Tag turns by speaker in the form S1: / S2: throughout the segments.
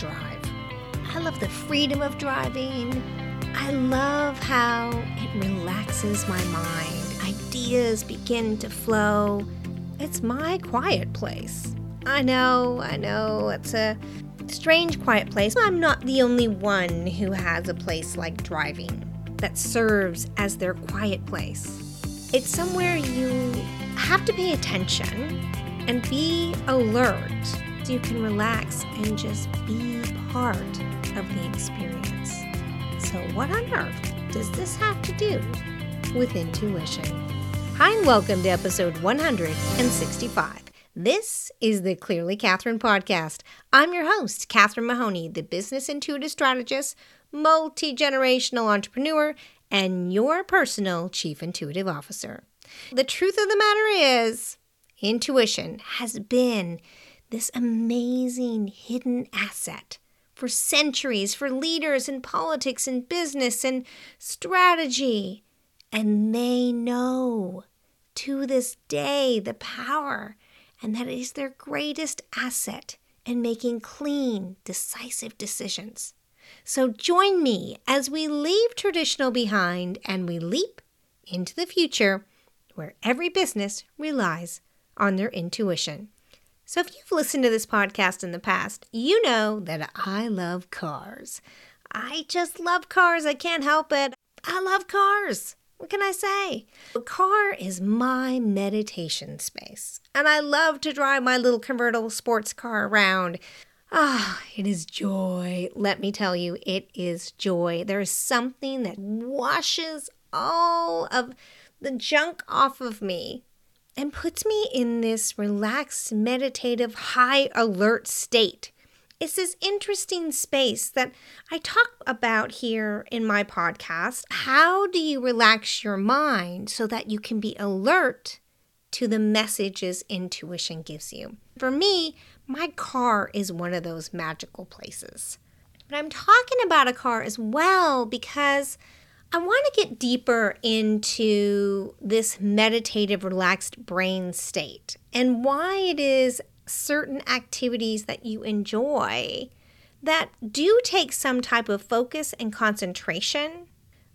S1: drive. I love the freedom of driving. I love how it relaxes my mind. Ideas begin to flow. It's my quiet place. I know, I know, it's a strange quiet place. I'm not the only one who has a place like driving that serves as their quiet place. It's somewhere you have to pay attention and be alert you can relax and just be part of the experience. So, what on earth does this have to do with intuition? Hi, and welcome to episode 165. This is the Clearly Catherine podcast. I'm your host, Catherine Mahoney, the business intuitive strategist, multi generational entrepreneur, and your personal chief intuitive officer. The truth of the matter is, intuition has been this amazing hidden asset for centuries for leaders in politics and business and strategy. And they know to this day the power and that it is their greatest asset in making clean, decisive decisions. So join me as we leave traditional behind and we leap into the future where every business relies on their intuition. So, if you've listened to this podcast in the past, you know that I love cars. I just love cars. I can't help it. I love cars. What can I say? A car is my meditation space, and I love to drive my little convertible sports car around. Ah, it is joy. Let me tell you, it is joy. There is something that washes all of the junk off of me and puts me in this relaxed, meditative, high alert state. It's this interesting space that I talk about here in my podcast. How do you relax your mind so that you can be alert to the messages intuition gives you? For me, my car is one of those magical places. But I'm talking about a car as well because I want to get deeper into this meditative, relaxed brain state and why it is certain activities that you enjoy that do take some type of focus and concentration,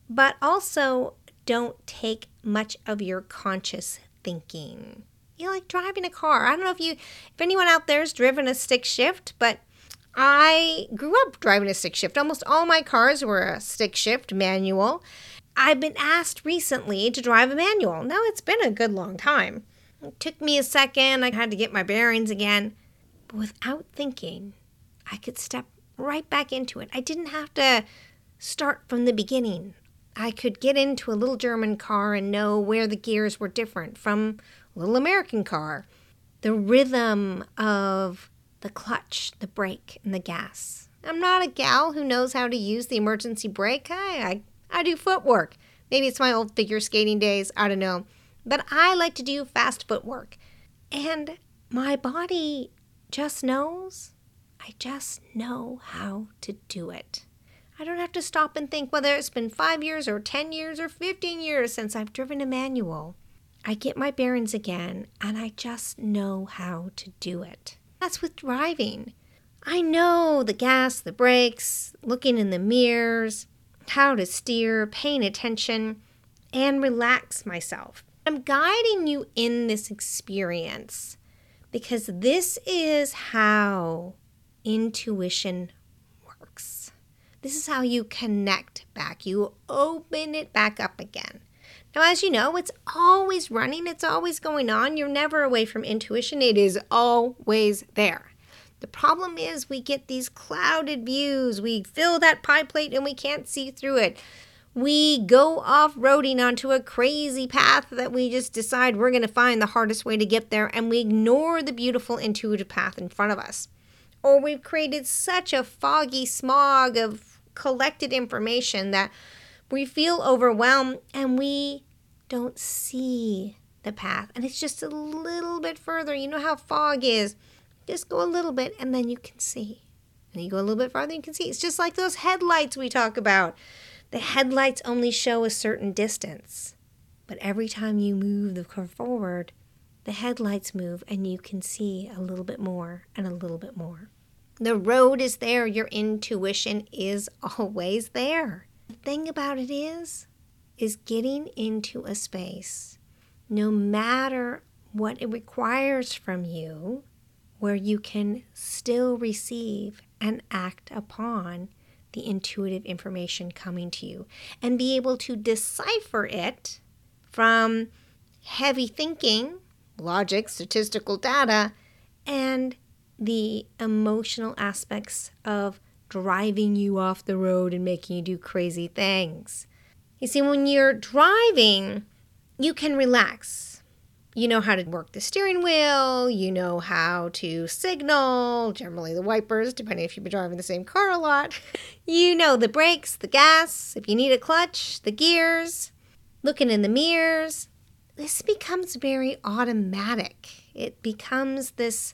S1: but also don't take much of your conscious thinking. You know, like driving a car. I don't know if you, if anyone out there has driven a stick shift, but I grew up driving a stick shift. Almost all my cars were a stick shift manual. I've been asked recently to drive a manual. Now it's been a good long time. It took me a second. I had to get my bearings again. But without thinking, I could step right back into it. I didn't have to start from the beginning. I could get into a little German car and know where the gears were different from a little American car. The rhythm of the clutch, the brake, and the gas. I'm not a gal who knows how to use the emergency brake. I, I, I do footwork. Maybe it's my old figure skating days. I don't know. But I like to do fast footwork. And my body just knows. I just know how to do it. I don't have to stop and think whether it's been five years or 10 years or 15 years since I've driven a manual. I get my bearings again and I just know how to do it. That's with driving. I know the gas, the brakes, looking in the mirrors, how to steer, paying attention, and relax myself. I'm guiding you in this experience because this is how intuition works. This is how you connect back. You open it back up again. Now, as you know, it's always running, it's always going on. You're never away from intuition, it is always there. The problem is we get these clouded views. We fill that pie plate and we can't see through it. We go off roading onto a crazy path that we just decide we're going to find the hardest way to get there and we ignore the beautiful intuitive path in front of us. Or we've created such a foggy smog of collected information that we feel overwhelmed and we don't see the path. And it's just a little bit further. You know how fog is. Just go a little bit and then you can see. And you go a little bit farther, you can see. It's just like those headlights we talk about. The headlights only show a certain distance. But every time you move the car forward, the headlights move and you can see a little bit more and a little bit more. The road is there, your intuition is always there. The thing about it is, is getting into a space, no matter what it requires from you, where you can still receive and act upon the intuitive information coming to you and be able to decipher it from heavy thinking, logic, statistical data, and the emotional aspects of driving you off the road and making you do crazy things. You see, when you're driving, you can relax. You know how to work the steering wheel, you know how to signal, generally the wipers, depending if you've been driving the same car a lot. you know the brakes, the gas, if you need a clutch, the gears, looking in the mirrors. This becomes very automatic. It becomes this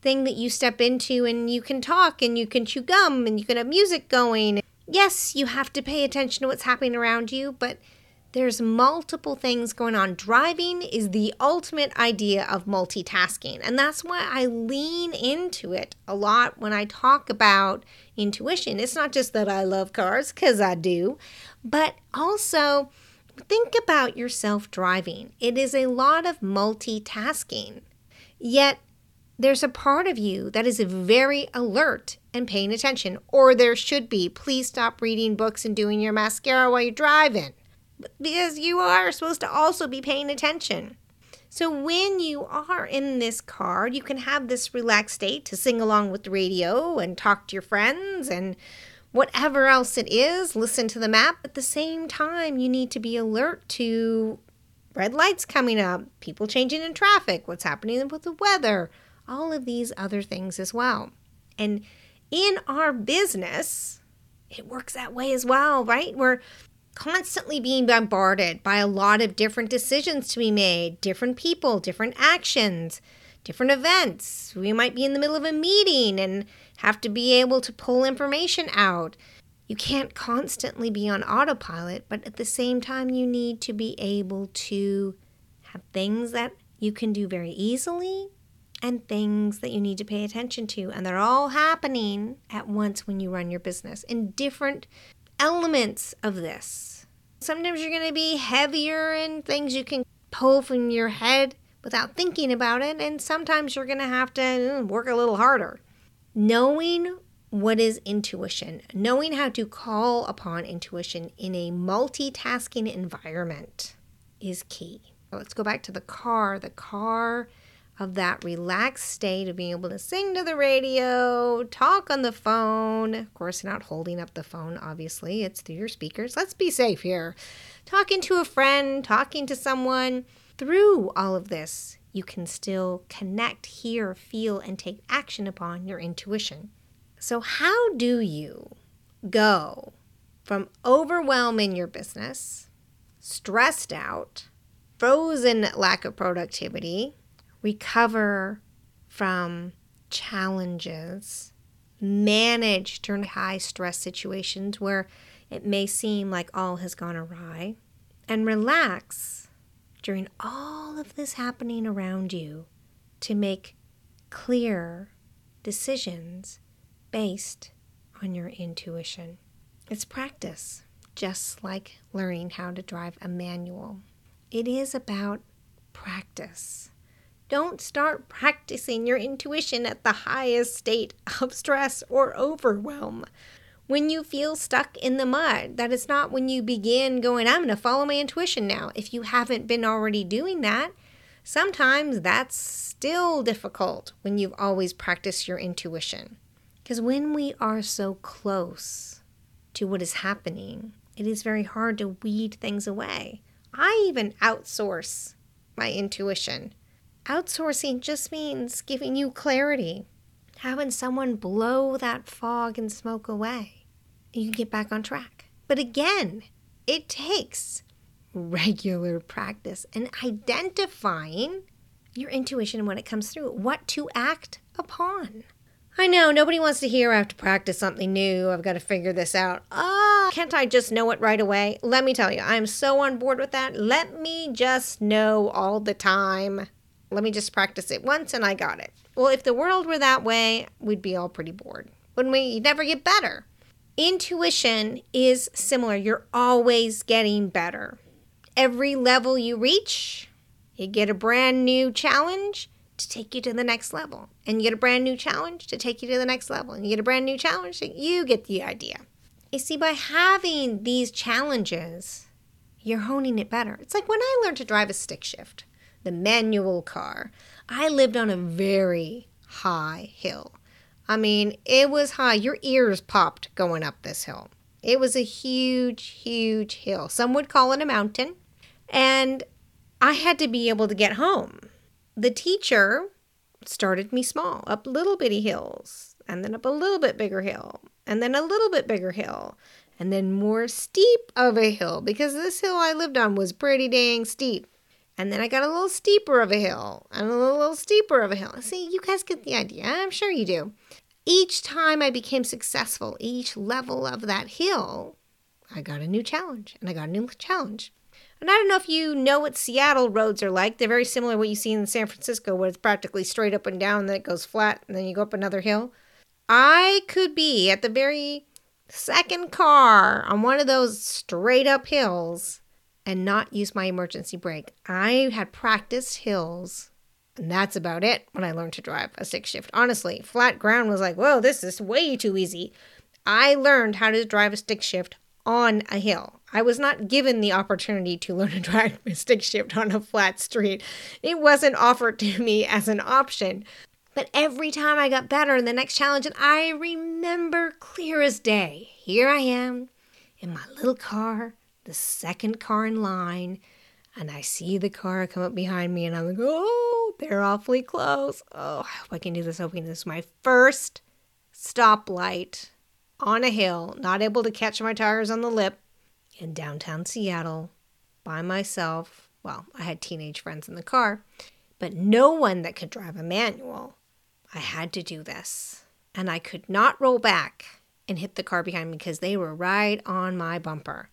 S1: thing that you step into and you can talk and you can chew gum and you can have music going. Yes, you have to pay attention to what's happening around you, but there's multiple things going on. Driving is the ultimate idea of multitasking, and that's why I lean into it a lot when I talk about intuition. It's not just that I love cars, because I do, but also think about yourself driving. It is a lot of multitasking. Yet there's a part of you that is very alert and paying attention, or there should be. Please stop reading books and doing your mascara while you're driving because you are supposed to also be paying attention. So when you are in this car, you can have this relaxed state to sing along with the radio and talk to your friends and whatever else it is, listen to the map. At the same time, you need to be alert to red lights coming up, people changing in traffic, what's happening with the weather, all of these other things as well. And in our business, it works that way as well, right? We're constantly being bombarded by a lot of different decisions to be made, different people, different actions, different events. We might be in the middle of a meeting and have to be able to pull information out. You can't constantly be on autopilot, but at the same time, you need to be able to have things that you can do very easily and things that you need to pay attention to. And they're all happening at once when you run your business in different elements of this. Sometimes you're going to be heavier in things you can pull from your head without thinking about it, and sometimes you're going to have to mm, work a little harder. Knowing what is intuition, knowing how to call upon intuition in a multitasking environment is key. Let's go back to the car. The car of that relaxed state of being able to sing to the radio, talk on the phone. Of course, not holding up the phone, obviously, it's through your speakers. Let's be safe here. Talking to a friend, talking to someone. Through all of this, you can still connect, hear, feel, and take action upon your intuition. So, how do you go from overwhelming your business, stressed out, frozen lack of productivity, recover from challenges, manage during high stress situations where it may seem like all has gone awry, and relax during all of this happening around you to make clear decisions based on your intuition. It's practice, just like learning how to drive a manual. It is about practice. Don't start practicing your intuition at the highest state of stress or overwhelm. When you feel stuck in the mud, that is not when you begin going, I'm going to follow my intuition now. If you haven't been already doing that, sometimes that's still difficult when you've always practiced your intuition. Because when we are so close to what is happening, it is very hard to weed things away. I even outsource my intuition Outsourcing just means giving you clarity, having someone blow that fog and smoke away. You can get back on track. But again, it takes regular practice and identifying your intuition when it comes through, what to act upon. I know nobody wants to hear I have to practice something new. I've got to figure this out. Oh, can't I just know it right away? Let me tell you, I'm so on board with that. Let me just know all the time. Let me just practice it once and I got it. Well, if the world were that way, we'd be all pretty bored. Wouldn't we? You'd never get better. Intuition is similar. You're always getting better. Every level you reach, you get a brand new challenge to take you to the next level. And you get a brand new challenge to take you to the next level. And you get a brand new challenge. You get the idea. You see, by having these challenges, you're honing it better. It's like when I learned to drive a stick shift, the manual car, I lived on a very high hill. I mean, it was high. Your ears popped going up this hill. It was a huge, huge hill. Some would call it a mountain. And I had to be able to get home. The teacher started me small, up little bitty hills, and then up a little bit bigger hill, and then a little bit bigger hill, and then more steep of a hill because this hill I lived on was pretty dang steep. And then I got a little steeper of a hill and a little, steeper of a hill. See, you guys get the idea. I'm sure you do. Each time I became successful, each level of that hill, I got a new challenge and I got a new challenge. And I don't know if you know what Seattle roads are like. They're very similar to what you see in San Francisco, where it's practically straight up and down, then it goes flat, and then you go up another hill. I could be at the very second car on one of those straight up hills and not use my emergency brake. I had practiced hills, and that's about it when I learned to drive a stick shift. Honestly, flat ground was like, whoa, this is way too easy. I learned how to drive a stick shift on a hill. I was not given the opportunity to learn to drive a stick shift on a flat street. It wasn't offered to me as an option. But every time I got better in the next challenge, and I remember clear as day, here I am in my little car, the second car in line, and I see the car come up behind me, and I'm like, oh, they're awfully close. Oh, I hope I can do this. Hoping this is my first stoplight on a hill, not able to catch my tires on the lip in downtown Seattle by myself. Well, I had teenage friends in the car, but no one that could drive a manual. I had to do this. And I could not roll back and hit the car behind me because they were right on my bumper.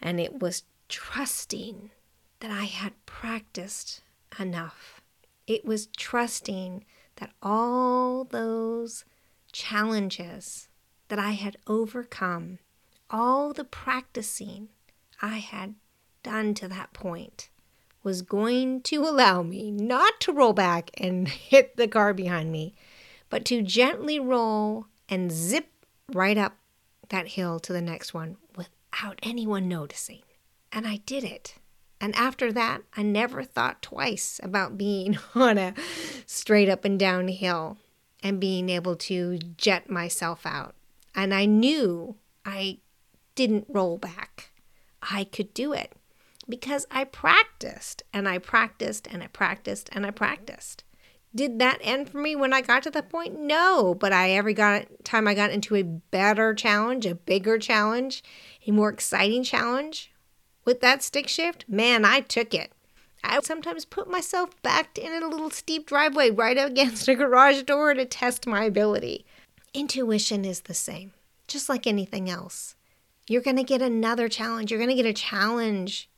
S1: And it was trusting that I had practiced enough. It was trusting that all those challenges that I had overcome all the practicing I had done to that point was going to allow me not to roll back and hit the car behind me, but to gently roll and zip right up that hill to the next one without anyone noticing. And I did it. And after that, I never thought twice about being on a straight up and down hill and being able to jet myself out. And I knew I didn't roll back. I could do it because I practiced and I practiced and I practiced and I practiced. Did that end for me when I got to that point? No, but I every got time I got into a better challenge, a bigger challenge, a more exciting challenge with that stick shift, man, I took it. I sometimes put myself back in a little steep driveway right against a garage door to test my ability. Intuition is the same, just like anything else you're going to get another challenge. You're going to get a challenge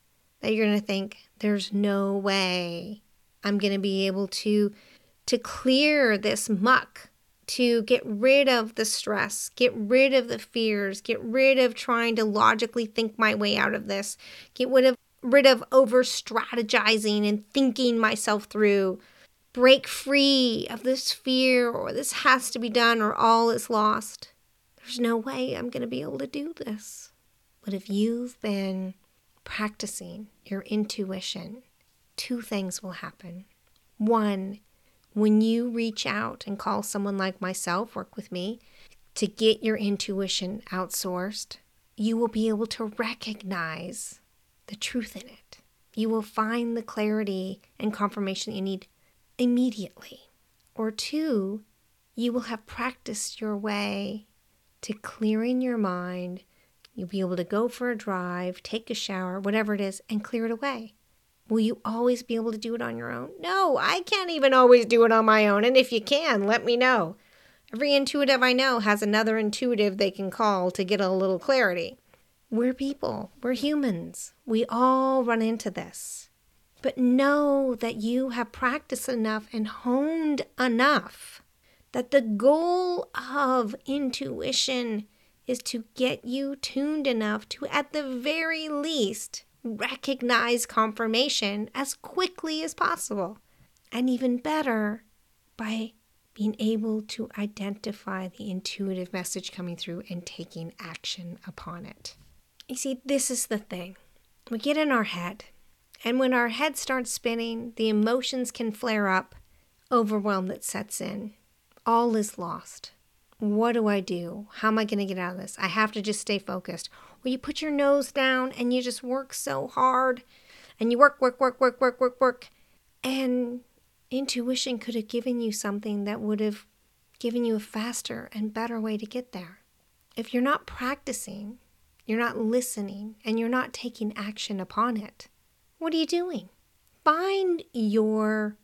S1: that you're going to think there's no way I'm going to be able to to clear this muck, to get rid of the stress, get rid of the fears, get rid of trying to logically think my way out of this, get rid of rid of over strategizing and thinking myself through, break free of this fear or this has to be done or all is lost. There's no way I'm going to be able to do this. But if you've been practicing your intuition, two things will happen. One, when you reach out and call someone like myself, work with me, to get your intuition outsourced, you will be able to recognize the truth in it. You will find the clarity and confirmation that you need immediately. Or two, you will have practiced your way to clearing your mind. You'll be able to go for a drive, take a shower, whatever it is, and clear it away. Will you always be able to do it on your own? No, I can't even always do it on my own. And if you can, let me know. Every intuitive I know has another intuitive they can call to get a little clarity. We're people, we're humans. We all run into this. but know that you have practiced enough and honed enough that the goal of intuition is to get you tuned enough to, at the very least, recognize confirmation as quickly as possible. And even better, by being able to identify the intuitive message coming through and taking action upon it. You see, this is the thing. We get in our head, and when our head starts spinning, the emotions can flare up, overwhelm that sets in. All is lost. What do I do? How am I going to get out of this? I have to just stay focused. Or you put your nose down and you just work so hard and you work, work, work, work, work, work, work. And intuition could have given you something that would have given you a faster and better way to get there. If you're not practicing, you're not listening, and you're not taking action upon it, what are you doing? Find your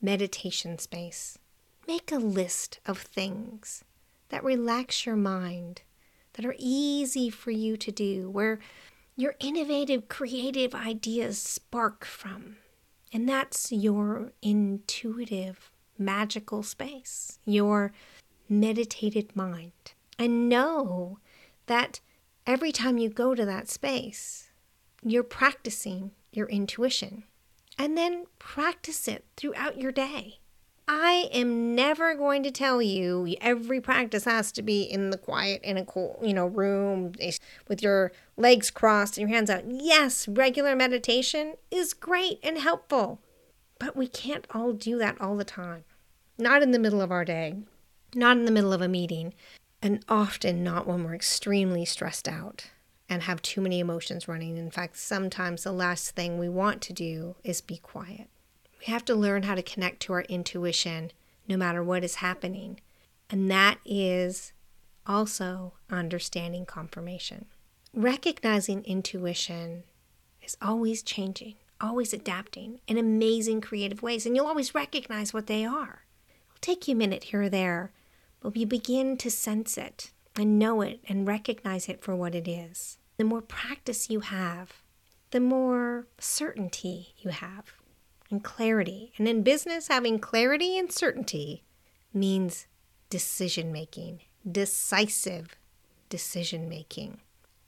S1: meditation space. Make a list of things that relax your mind, that are easy for you to do, where your innovative, creative ideas spark from. And that's your intuitive, magical space, your meditated mind. And know that every time you go to that space, you're practicing your intuition. And then practice it throughout your day. I am never going to tell you every practice has to be in the quiet in a cool, you know, room with your legs crossed and your hands out. Yes, regular meditation is great and helpful. But we can't all do that all the time. Not in the middle of our day, not in the middle of a meeting, and often not when we're extremely stressed out and have too many emotions running. In fact, sometimes the last thing we want to do is be quiet. We have to learn how to connect to our intuition no matter what is happening. And that is also understanding confirmation. Recognizing intuition is always changing, always adapting in amazing creative ways, and you'll always recognize what they are. It'll take you a minute here or there, but you begin to sense it and know it and recognize it for what it is. The more practice you have, the more certainty you have and clarity. And in business, having clarity and certainty means decision making, decisive decision making,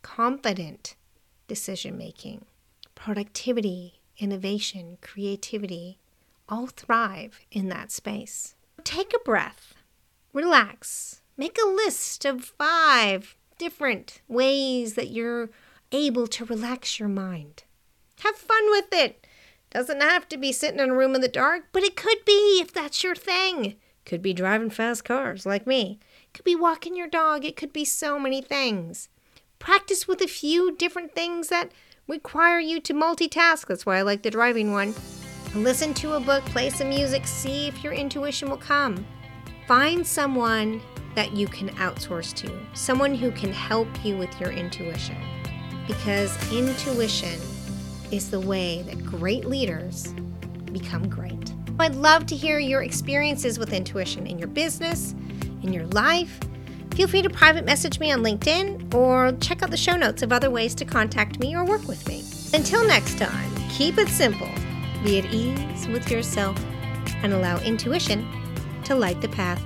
S1: confident decision making, productivity, innovation, creativity all thrive in that space. Take a breath, relax, make a list of five different ways that you're able to relax your mind. Have fun with it. Doesn't have to be sitting in a room in the dark, but it could be if that's your thing. Could be driving fast cars like me. Could be walking your dog. It could be so many things. Practice with a few different things that require you to multitask. That's why I like the driving one. Listen to a book, play some music, see if your intuition will come. Find someone that you can outsource to, someone who can help you with your intuition. Because intuition is the way that great leaders become great. I'd love to hear your experiences with intuition in your business, in your life. Feel free to private message me on LinkedIn or check out the show notes of other ways to contact me or work with me. Until next time, keep it simple, be at ease with yourself, and allow intuition to light the path